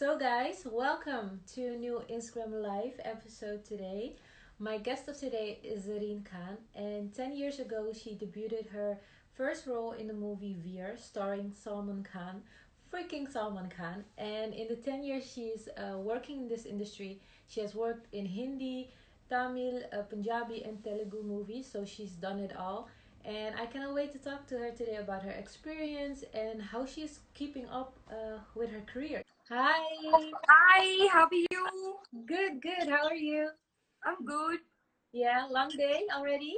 So, guys, welcome to a new Instagram Live episode today. My guest of today is Zareen Khan, and 10 years ago, she debuted her first role in the movie Veer, starring Salman Khan, freaking Salman Khan. And in the 10 years she's uh, working in this industry, she has worked in Hindi, Tamil, uh, Punjabi, and Telugu movies, so she's done it all. And I cannot wait to talk to her today about her experience and how she's keeping up uh, with her career. Hi. Hi, how are you? Good, good. How are you? I'm good. Yeah, long day already?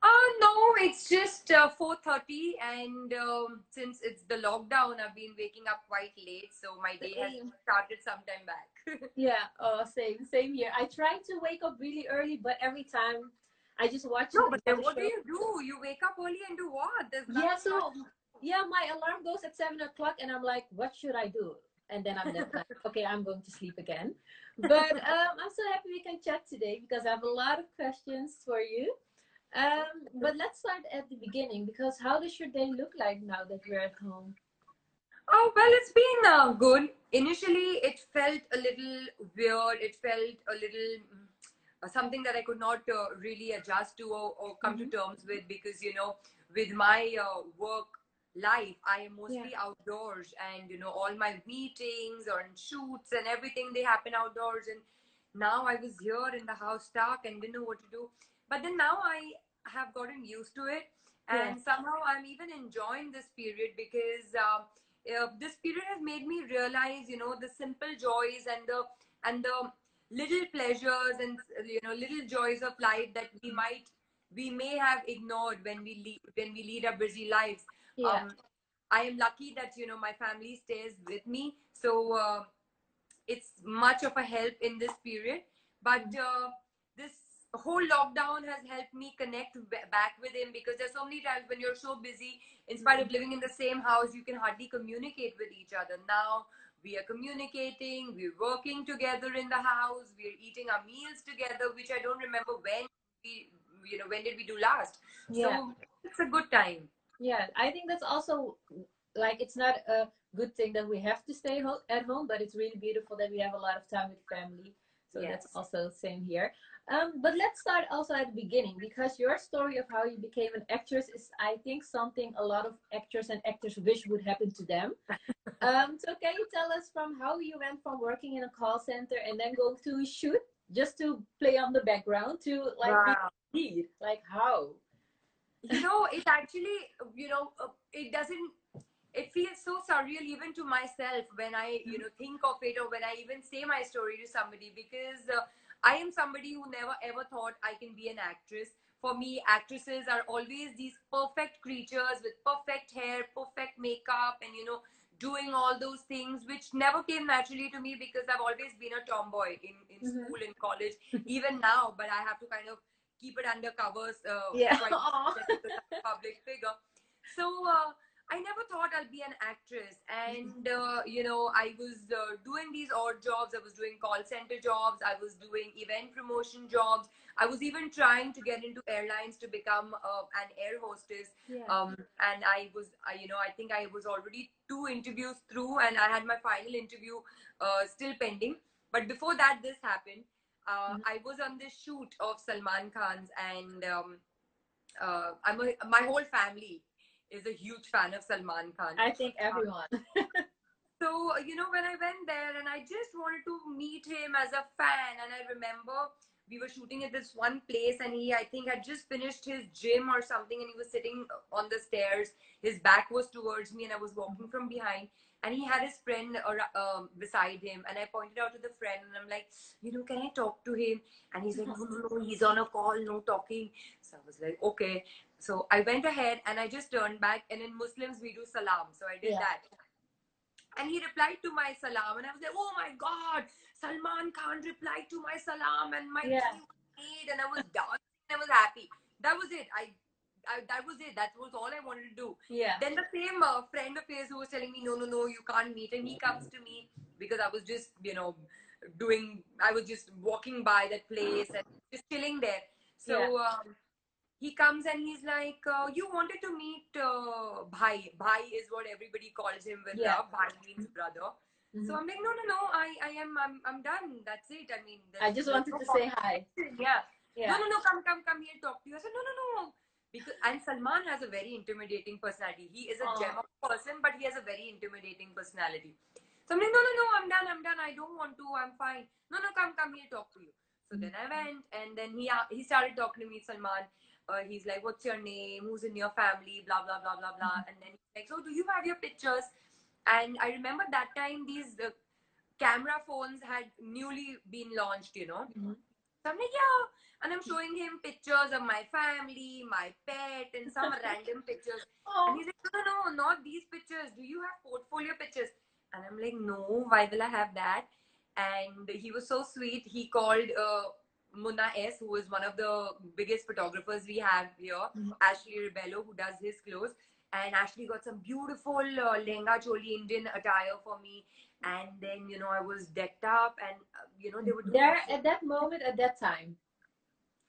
Uh, no, it's just uh, 4.30 and um, since it's the lockdown, I've been waking up quite late. So my day has started sometime back. Yeah, oh, same, same here. I try to wake up really early, but every time I just watch no, but then what do you do? You wake up early and do what? There's Yeah, so yeah, my alarm goes at seven o'clock, and I'm like, what should I do? And then I'm just like, okay, I'm going to sleep again. But um, I'm so happy we can chat today because I have a lot of questions for you. Um, but let's start at the beginning because how does your day look like now that we're at home? Oh, well, it's been uh, good. Initially, it felt a little weird. It felt a little uh, something that I could not uh, really adjust to or, or come Mhm. to terms with because, you know, with my uh, work life, I am mostly outdoors and, you know, all my meetings or shoots and everything, they happen outdoors. And now I was here in the house stuck and didn't know what to do. But then now I have gotten used to it. And somehow I'm even enjoying this period because uh, uh, this period has made me realize you know the simple joys and the and the little pleasures and you know little joys of life that we might we may have ignored when we lead when we lead our busy lives Yeah, um, i am lucky that you know my family stays with me. So uh, it's much of a help in this period. But uh, this whole lockdown has helped me connect back with him because there's so many times when you're so busy in spite of living in the same house you can hardly communicate with each other. Now we are communicating we're working together in the house we're eating our meals together which i don't remember when we you know when did we do last. Yeah. so it's a good time Yeah, I think that's also like it's not a good thing that we have to stay ho- at home, but it's really beautiful that we have a lot of time with family. So that's also same here. Um, but let's start also at the beginning because your story of how you became an actress is, I think, something a lot of actors and actors wish would happen to them. um, so can you tell us from how you went from working in a call center and then go to shoot just to play on the background to like Wow. lead? Like how? You know it actually you know uh, it doesn't it feels so surreal even to myself when i you know think of it or when i even say my story to somebody because uh, i am somebody who never ever thought i can be an actress for me actresses are always these perfect creatures with perfect hair perfect makeup and you know doing all those things which never came naturally to me because i've always been a tomboy in, in Mhm. school in college even now but i have to kind of keep it under covers uh, Yeah. quite Aw. because I'm a public figure. So uh, I never thought I'll be an actress, and uh, you know I was uh, doing these odd jobs. I was doing call center jobs. I was doing event promotion jobs. I was even trying to get into airlines to become uh, an air hostess. Yeah. Um, and I was, I, you know, I think I was already two interviews through, and I had my final interview uh, still pending. But before that, this happened. Uh, Mhm. I was on this shoot of Salman Khan's, and um, uh, I'm a, my whole family is a huge fan of Salman Khan. I think everyone. So, you know, when I went there and I just wanted to meet him as a fan, and I remember we were shooting at this one place, and he, I think, had just finished his gym or something, and he was sitting on the stairs. His back was towards me, and I was walking from behind, and he had his friend ar- um, beside him, and I pointed out to the friend, and I'm like, you know, can I talk to him? And he's like, no, no, no, he's on a call, no talking. So I was like, okay. So I went ahead and I just turned back, and in Muslims we do salam, so I did Yeah. that. And he replied to my salam, and I was like, "Oh my God, Salman Khan replied to my salam, and my Yeah. was made, and I was dancing, I was happy. That was it. I, I, that was it. That was all I wanted to do. Yeah. Then the same uh, friend of his who was telling me, "No, no, no, you can't meet," and he comes to me because I was just, you know, doing. I was just walking by that place and just chilling there. So. Um, he comes and he's like, uh, "You wanted to meet uh, Bhai. Bhai is what everybody calls him with Yeah. love. Bhai means brother." Mm-hmm. So I'm like, no, no, no, I, I am, I'm, I'm done. That's it. I mean, I just wanted no to say hi. Yeah. yeah. No, no, no, come, come, come here, talk to you. I said, no, no, no. Because, and Salman has a very intimidating personality. He is a oh. gem of a person, but he has a very intimidating personality. So I'm like, no, no, no, I'm done, I'm done. I don't want to. I'm fine. No, no, come, come here, talk to you. So then I went, and then he he started talking to me, Salman. Uh, he's like, "What's your name? Who's in your family?" Blah blah blah blah blah. Mm-hmm. And then he's like, "So do you have your pictures?" And I remember that time these uh, camera phones had newly been launched, you know. Mm-hmm. So I'm like, yeah. And I'm showing him pictures of my family, my pet, and some random pictures. Oh. And he's like, no, no, no, not these pictures. Do you have portfolio pictures? And I'm like, no, why will I have that? And he was so sweet. He called uh, Munna S, who is one of the biggest photographers we have here, mm-hmm. Ashley Rebello, who does his clothes and Ashley got some beautiful uh, lehenga choli Indian attire for me. And then you know I was decked up, and uh, you know they were there at that moment at that time.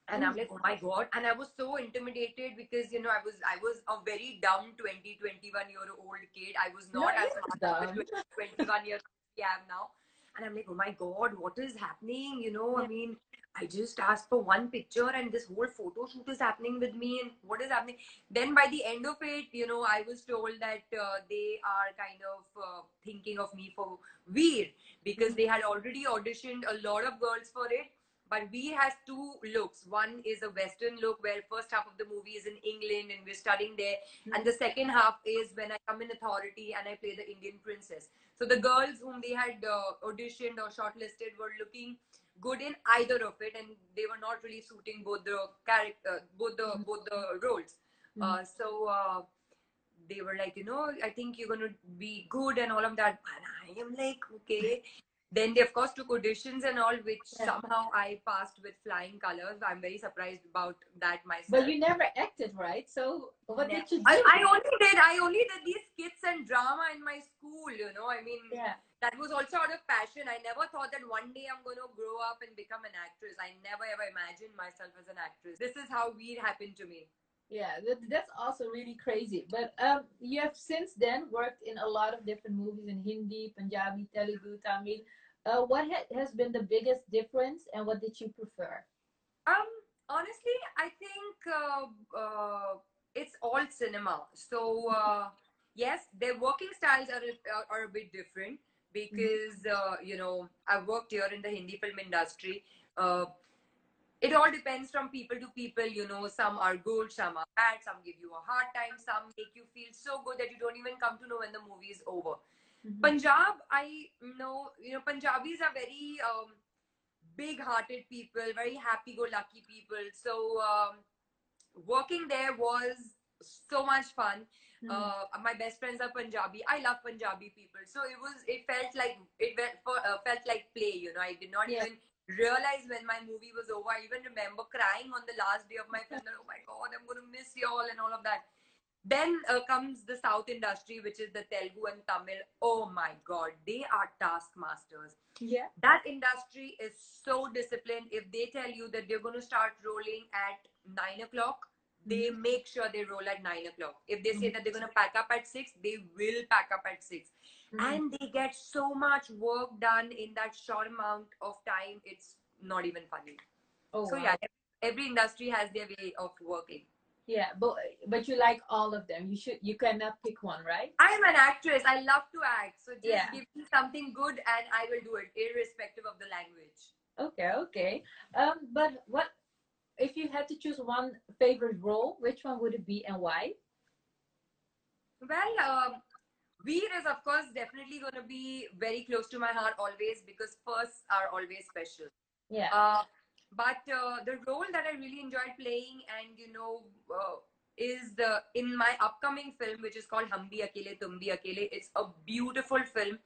And I'm like, oh my god! And I was so intimidated because you know I was I was a very dumb 20, 21 year old kid. I was not no, as smart as 21 years I am now. And I'm like, oh my god, what is happening? You know, yeah. I mean, I just asked for one picture and this whole photo shoot is happening with me and what is happening. Then by the end of it, you know, I was told that uh, they are kind of uh, thinking of me for Veer because they had already auditioned a lot of girls for it. But Veer has two looks. One is a Western look where first half of the movie is in England and we're studying there. Mm-hmm. And the second half is when I come in authority and I play the Indian princess. So the girls whom they had uh, auditioned or shortlisted were looking good in either of it and they were not really suiting both the character both the mm-hmm. both the roles mm-hmm. uh, so uh, they were like you know i think you're going to be good and all of that and i am like okay then they of course took auditions and all which yeah. somehow i passed with flying colors. I'm very surprised about that myself. But you never acted right? So what did you do? I, I, only did i only did these skits and drama in my school you know. I mean yeah. that was also out of passion. I never thought that one day i'm going to grow up and become an actress. I never ever imagined myself as an actress. This is how weird happened to me. Yeah that, that's also really crazy. But um you have since then worked in a lot of different movies in hindi punjabi telugu tamil uh, what ha- has been the biggest difference and what did you prefer um honestly i think uh, uh, it's all cinema so uh, yes their working styles are, are, are a bit different because uh, you know I've worked here in the Hindi film industry. Uh, it all depends from people to people. You know, some are good, some are bad, some give you a hard time, some make you feel so good that you don't even come to know when the movie is over. Mm-hmm. Punjab, I know, you know, Punjabis are very um, big-hearted people, very happy-go-lucky people. So um, working there was so much fun Mm. Uh, my best friends are Punjabi. I love Punjabi people, so it was. It felt like it felt, uh, felt like play. You know, I did not yeah. even realize when my movie was over. I even remember crying on the last day of my film. oh my god, I'm going to miss you all and all of that. Then uh, comes the South industry, which is the Telugu and Tamil. Oh my God, they are taskmasters. Yeah. That industry is so disciplined. If they tell you that they're going to start rolling at nine o'clock, they mm-hmm. make sure they roll at nine o'clock. If they say mm-hmm. that they're gonna pack up at six, they will pack up at 6 mm-hmm. and they get so much work done in that short amount of time. It's not even funny. Oh, so wow. yeah, every industry has their way of working. Yeah, but but you like all of them. You should you cannot pick one, right? I'm an actress. I love to act. So just yeah. give me something good and I will do it, irrespective of the language. Okay, okay. Um, but what if you had to choose one favorite role, which one would it be and why? Well, um, Veer is of course definitely going to be very close to my heart always because firsts are always special. Yeah. Uh, but uh, the role that I really enjoyed playing and you know uh, is the in my upcoming film which is called Hum Bhi Akele Tum Bhi Akele. It's a beautiful film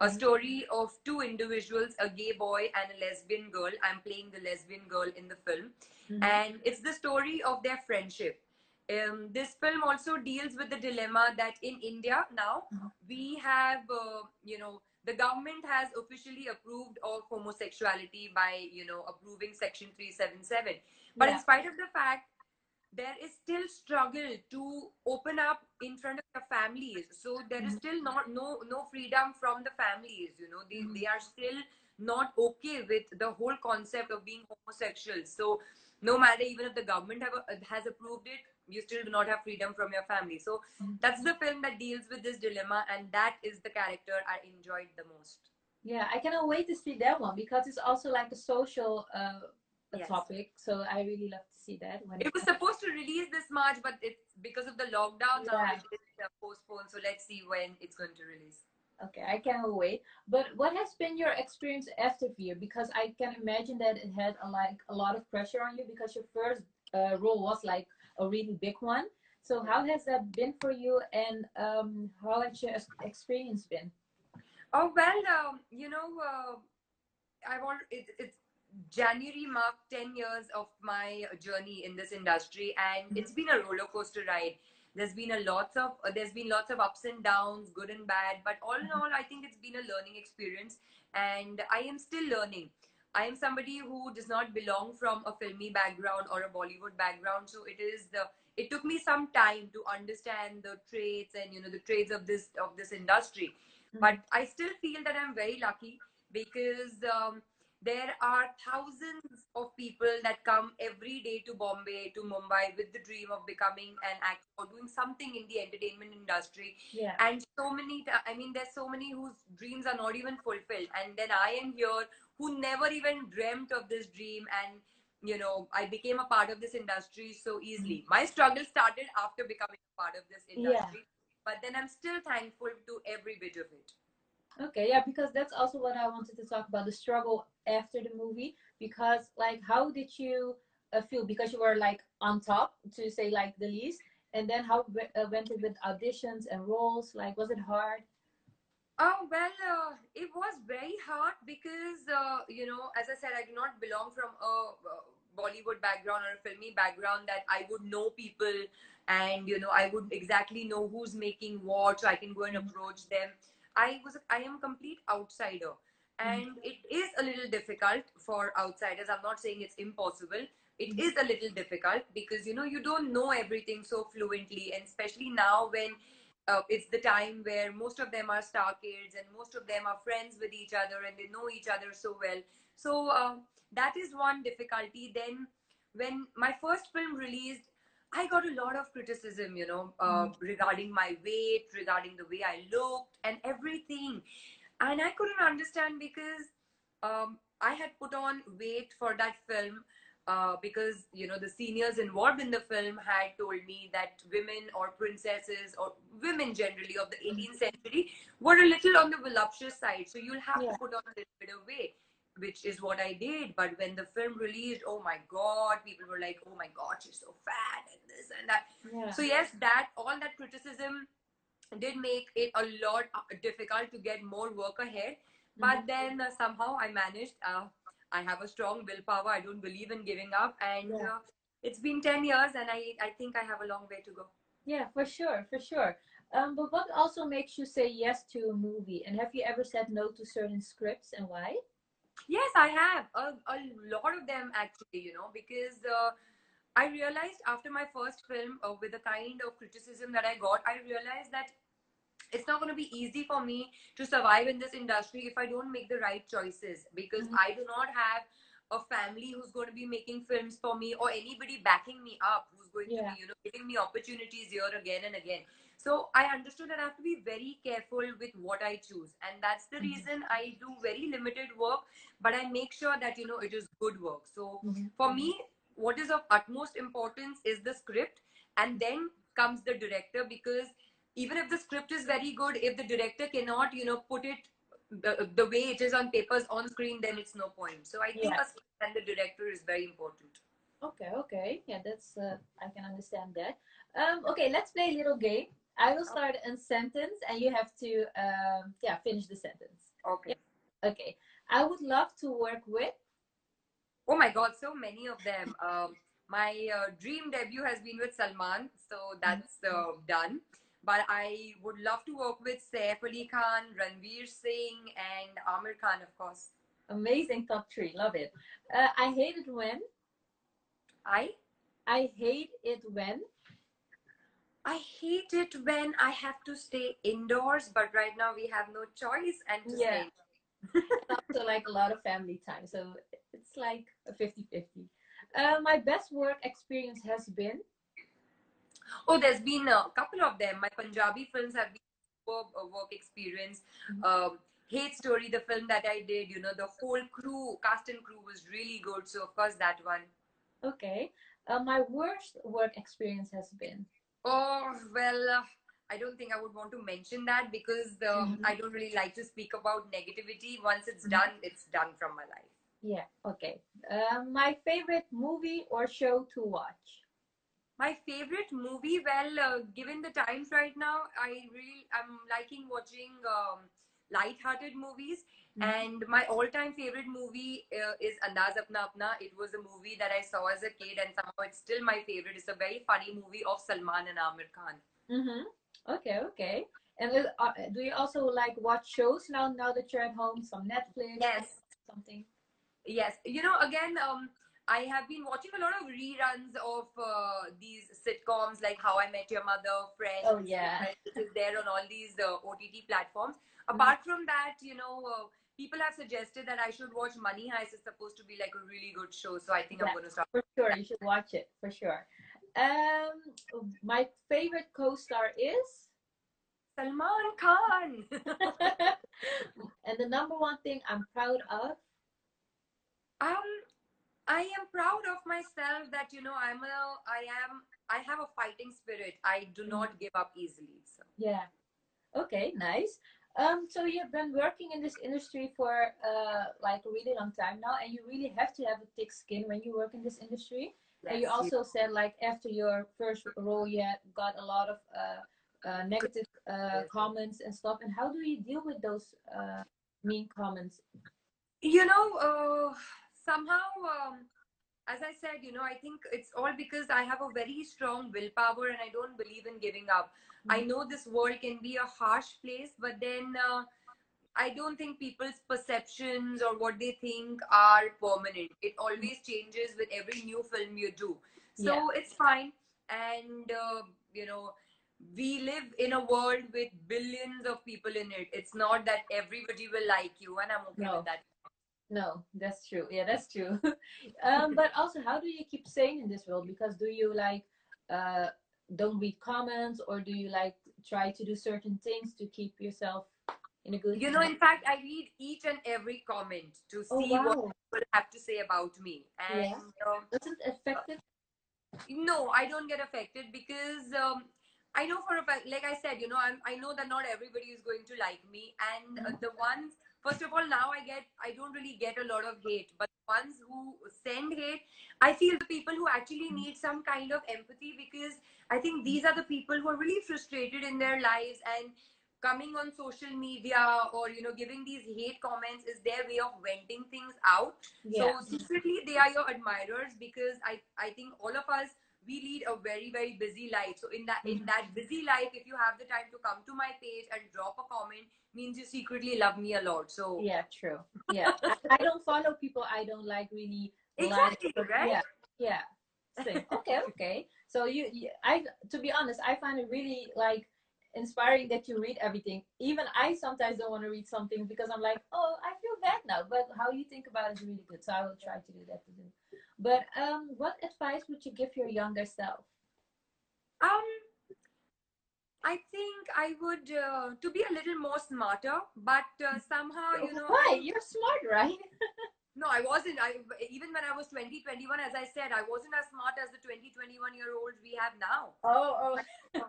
a story of two individuals, a gay boy and a lesbian girl. I'm playing the lesbian girl in the film. Mm-hmm. And it's the story of their friendship. Um, this film also deals with the dilemma that in India now mm-hmm. we have, uh, you know, the government has officially approved of homosexuality by, you know, approving Section 377. But yeah. in spite of the fact there is still struggle to open up in front of the families. So there is mm-hmm. still not no no freedom from the families you know. They, they mm-hmm. are still not okay with the whole concept of being homosexual. So no matter even if the government have, uh, has approved it you still do not have freedom from your family. So that's the film that deals with this dilemma and that is the character i enjoyed the most. Yeah i cannot wait to see that one because it's also like a social uh, yes. topic. So i really love to see that when it, it was supposed to release this march but it's because of the lockdown yeah. it is uh, postponed. So let's see when it's going to release. Okay i cannot wait. But what has been your experience after Veer because i can imagine that it had a, like a lot of pressure on you because your first uh, role was like a really big one. So how has that been for you and um, how has your experience been? Oh well um, you know uh, i've already it, it's january marked 10 years of my journey in this industry and mm-hmm. it's been a roller coaster ride. There's been a lots of uh, there's been lots of ups and downs good and bad but all in all i think it's been a learning experience and i am still learning i am somebody who does not belong from a filmy background or a bollywood background so it is the it took me some time to understand the traits and you know the traits of this of this industry mm-hmm. but i still feel that i'm very lucky because um, there are thousands of people that come every day to Bombay, to Mumbai with the dream of becoming an actor or doing something in the entertainment industry. Yeah. And so many, I mean, there's so many whose dreams are not even fulfilled. And then I am here who never even dreamt of this dream. And, you know, I became a part of this industry so easily. Mm-hmm. My struggle started after becoming a part of this industry. Yeah. But then I'm still thankful to every bit of it. Okay, yeah, because that's also what I wanted to talk about the struggle after the movie. Because, like, how did you uh, feel? Because you were like on top, to say like the least, and then how uh, went it with auditions and roles? Like, was it hard? Oh well, uh, it was very hard because uh, you know, as I said, I do not belong from a Bollywood background or a filmy background that I would know people and you know I would exactly know who's making what, so I can go and approach them I was I am a complete outsider and mm-hmm. it is a little difficult for outsiders i'm not saying it's impossible It mm-hmm. a little difficult because you know you don't know everything so fluently and especially now when uh, it's the time where most of them are star kids and most of them are friends with each other and they know each other so well so uh, that is one difficulty then when my first film released I got a lot of criticism, you know, uh, mm. regarding my weight, regarding the way I looked, and everything. And I couldn't understand because um, I had put on weight for that film uh, because, you know, the seniors involved in the film had told me that women or princesses or women generally of the 18th century were a little on the voluptuous side. So you'll have yeah. to put on a little bit of weight which is what I did. But when the film released, oh my god, people were like, oh my god, she's so fat and this and that. Yeah. So yes, that all that criticism did make it a lot uh, difficult to get more work ahead. Mm-hmm. But then uh, somehow I managed. Uh, I have a strong willpower. I don't believe in giving up, and yeah. uh, it's been ten years, and I I think I have a long way to go. Yeah, for sure, for sure. Um, but what also makes you say yes to a movie? And have you ever said no to certain scripts, and why? Yes, I have a, a lot of them actually, you know, because uh, I realized after my first film, uh, with the kind of criticism that I got, I realized that it's not going to be easy for me to survive in this industry if I don't make the right choices because mm-hmm. I do not have a family who's going to be making films for me or anybody backing me up who's going yeah. to be, you know, giving me opportunities here again and again. So I understood that I have to be very careful with what I choose. And that's the mm-hmm. reason I do very limited work, but I make sure that, you know, it is good work. So mm-hmm. for me, what is of utmost importance is the script. And then comes the director because even if the script is very good, if the director cannot, you know, put it the, the way it is on papers on screen, then it's no point. So I think yeah. and the director is very important. Okay, okay. Yeah, that's, uh, I can understand that. Um, okay, let's play a little game. I will start a sentence and you have to um, yeah finish the sentence. Okay. Yeah. Okay. I would love to work with. Oh my God, so many of them. Um, my uh, dream debut has been with Salman, so that's uh, done. But I would love to work with Saif Ali Khan, Ranveer Singh, and Aamir Khan, of course. Amazing top three, love it. Uh, I hate it when. I I hate it when. I hate it when I have to stay indoors, but right now we have no choice and to Yeah. stay. also like a lot of family time. So it's like a 50-50. Uh, my best work experience has been Oh, there's been a couple of them. My Punjabi films have been superb uh, work experience. Mhm. Um, Hate Story, the film that I did, you know, the whole crew, cast and crew was really good. So, of course, that one. okay. Uh, my worst work experience has been. Oh, well, uh, I don't think I would want to mention that because um, Mhm. I don't really like to speak about negativity. Once it's Mhm. done, it's done from my life. Yeah, okay. Uh, my favorite movie or show to watch. My favorite movie, well, uh, given the times right now, I really I'm liking watching um, light-hearted movies. Mhm. And my all-time favorite movie uh, is Andaz Apna Apna. It was a movie that I saw as a kid, and somehow it's still my favorite. It's a very funny movie of Salman and Aamir Khan. Mm-hmm. Okay, okay. And uh, uh, do you also like watch shows now? Now that you're at home, some Netflix, Yes, something. yes. You know, again, um, I have been watching a lot of reruns of uh, these sitcoms like How I Met Your Mother, Friends. Oh, yeah. Which is there on all these uh, OTT platforms. Apart from that, you know, uh, people have suggested that I should watch Money Heist. It's supposed to be like a really good show, so I think Yeah. I'm going to start. For sure, you should watch it for sure. Um, my favorite co-star is, Salman Khan. and the number one thing I'm proud of. um, I am proud of myself that you know I'm a I am I have a fighting spirit. I do not give up easily. So. Yeah. Okay, nice. Um, so you've been working in this industry for uh like a really long time now, and you really have to have a thick skin when you work in this industry. And you Yes. also said like after your first role, you had got a lot of uh, uh negative uh Yes. comments and stuff. And how do you deal with those uh mean comments? you know uh, somehow um, as i said you know i think it's all because i have a very strong willpower and i don't believe in giving up. I know this world can be a harsh place but then uh, i don't think people's perceptions or what they think are permanent. It always changes with every new film you do. So Yeah. it's fine. And uh, you know we live in a world with billions of people in it. It's not that everybody will like you and i'm okay No. with that No, that's true. Yeah, that's true. um, but also, how do you keep sane in this world? Because do you like uh, don't read comments, or do you like try to do certain things to keep yourself in a good? You know, in fact, I read each and every comment to oh see what people have to say about me. And um, doesn't affect it? no, I don't get affected because um, I know for a fact, like I said, you know, I'm, I know that not everybody is going to like me. And uh, the ones, first of all, now I get, I don't really get a lot of hate, but the ones who send hate, I feel the people who actually need some kind of empathy because I think these are the people who are really frustrated in their lives and coming on social media or you know giving these hate comments is their way of venting things out Yeah. so secretly they are your admirers because i i think all of us we lead a very very busy life so in that in mm-hmm. that busy life if you have the time to come to my page and drop a comment means you secretly love me a lot so Yeah, true. Yeah, I, don't follow people I don't like really. exactly but right Yeah, yeah. Same. Okay, okay. So you, you, I, to be honest, I find it really like inspiring that you read everything. Even I sometimes don't want to read something because I'm like, oh, I feel bad now. But how you think about it is really good. So I will try to do that too. But um, what advice would you give your younger self? um i think i would uh, to be a little more smarter but uh, somehow you know Why? You're smart, right? No, I wasn't. I even when I was 20, 21, as I said, I wasn't as smart as the 20, 21 year olds we have now. Oh, oh.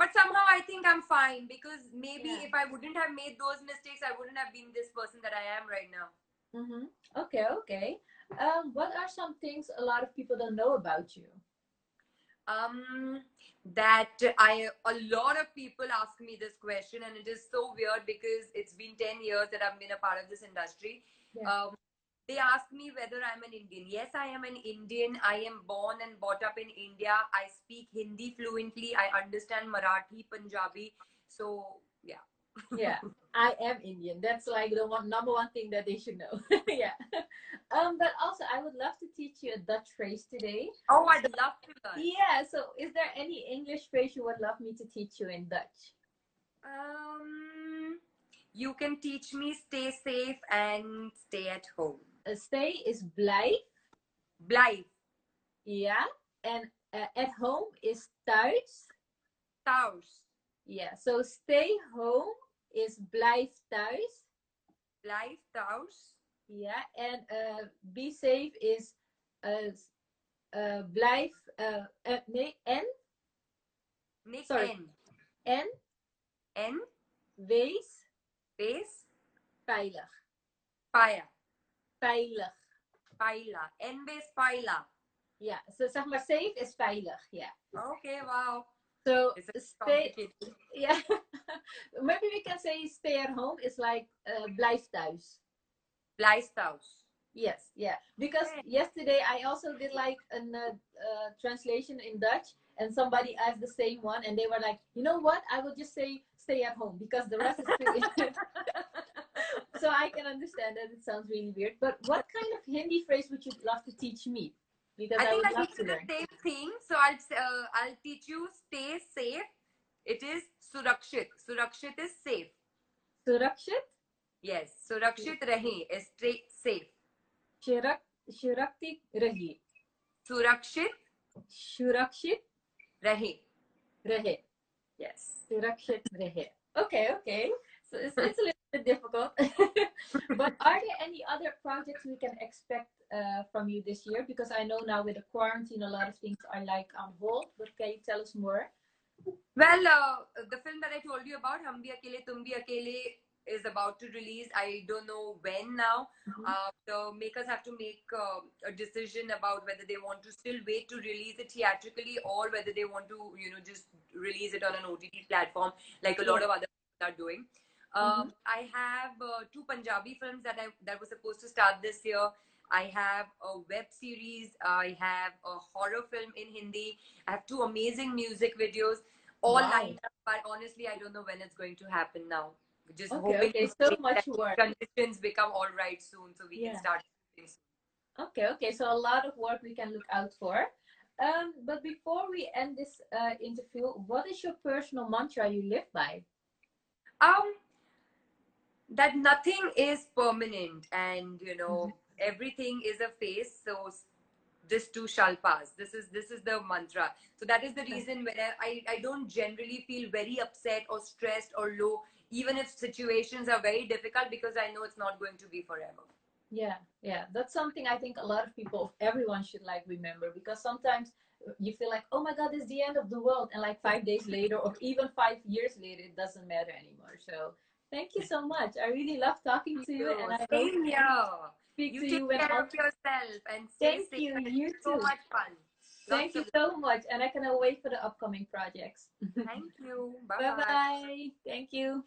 But somehow I think I'm fine because maybe Yeah. if I wouldn't have made those mistakes, I wouldn't have been this person that I am right now. Mm-hmm. Okay, okay. Um, what are some things a lot of people don't know about you? Um, that I a lot of people ask me this question, and it is so weird because it's been 10 years that I've been a part of this industry. Yeah. Um, they ask me whether I'm an Indian. Yes, I am an Indian. I am born and brought up in India. I speak Hindi fluently. I understand Marathi, Punjabi. So, yeah. Yeah, I am Indian. That's like the one number one thing that they should know. yeah. Um, but also I would love to teach you a Dutch phrase today. Oh, I'd love to learn. Yeah. So, is there any English phrase you would love me to teach you in Dutch? Um, you can teach me stay safe and stay at home. Uh, stay is blijf. Blijf. Yeah. And uh, at home is thuis. Thuis. Yeah. So stay home is blijf thuis. Blijf thuis. Yeah. And uh, be safe is uh, blijf. Nee, en. Nee, Sorry. en. En En. wees Wees. veilig. Fire. Veilig. Paila. En wees paila. Ja. So zeg maar safe is veilig. Yeah. Okay, wow. So stay. Yeah. Maybe we can say stay at home is like uh, blijf thuis. Blijf thuis. Yes, yeah. Because Okay. yesterday I also did like a uh, uh, translation in Dutch, and somebody asked the same one, and they were like, you know what? I will just say stay at home because the rest is so I can understand that it sounds really weird. But what kind of Hindi phrase would you love to teach me? Because I I, think would I'll love teach you the same thing. So I'll uh, I'll teach you stay safe. It is surakshit. Surakshit is safe. Surakshit, Yes. Surakshit rahe is stay safe. Shirak, Shirakti Rahi. Surakshit Surakshit rahe. Rahe. Yes. Surakshit Rahe. Okay, okay. So it's, it's a little bit difficult. but are there any other projects we can expect uh, from you this year? Because I know now with the quarantine, a lot of things are like on hold. But can you tell us more? Well, uh, the film that I told you about, Hum Bhi Akele Tum Bhi Akele, is about to release. I don't know when now. Mhm. Uh, the makers have to make uh, a decision about whether they want to still wait to release it theatrically or whether they want to, you know, just release it on an OTT platform like a lot of other people are doing. Um, I have uh, two Punjabi films that I that were supposed to start this year. I have a web series. I have a horror film in Hindi. I have two amazing music videos, all Wow. lined up. But honestly, I don't know when it's going to happen now. Just Okay, hoping okay, so much that work. conditions become all right soon, so we Yeah. can start. Okay, okay. So a lot of work we can look out for. Um, but before we end this uh, interview, what is your personal mantra you live by? Um, that nothing is permanent, and you know mm-hmm. everything is a phase. So this too shall pass. This is this is the mantra. So that is the reason when I, I I don't generally feel very upset or stressed or low, even if situations are very difficult, because I know it's not going to be forever. Yeah, yeah. That's something I think a lot of people, everyone should like remember because sometimes uh, you feel like, oh my God, it's the end of the world. And like five days later or even five years later, it doesn't matter anymore. So thank you so much. I really love talking to you. And I Same here. speak You to take you care of yourself and stay Thank safe. you. You so much fun. Thank Lots you so much. And I cannot wait for the upcoming projects. Thank you. Bye bye. Thank you.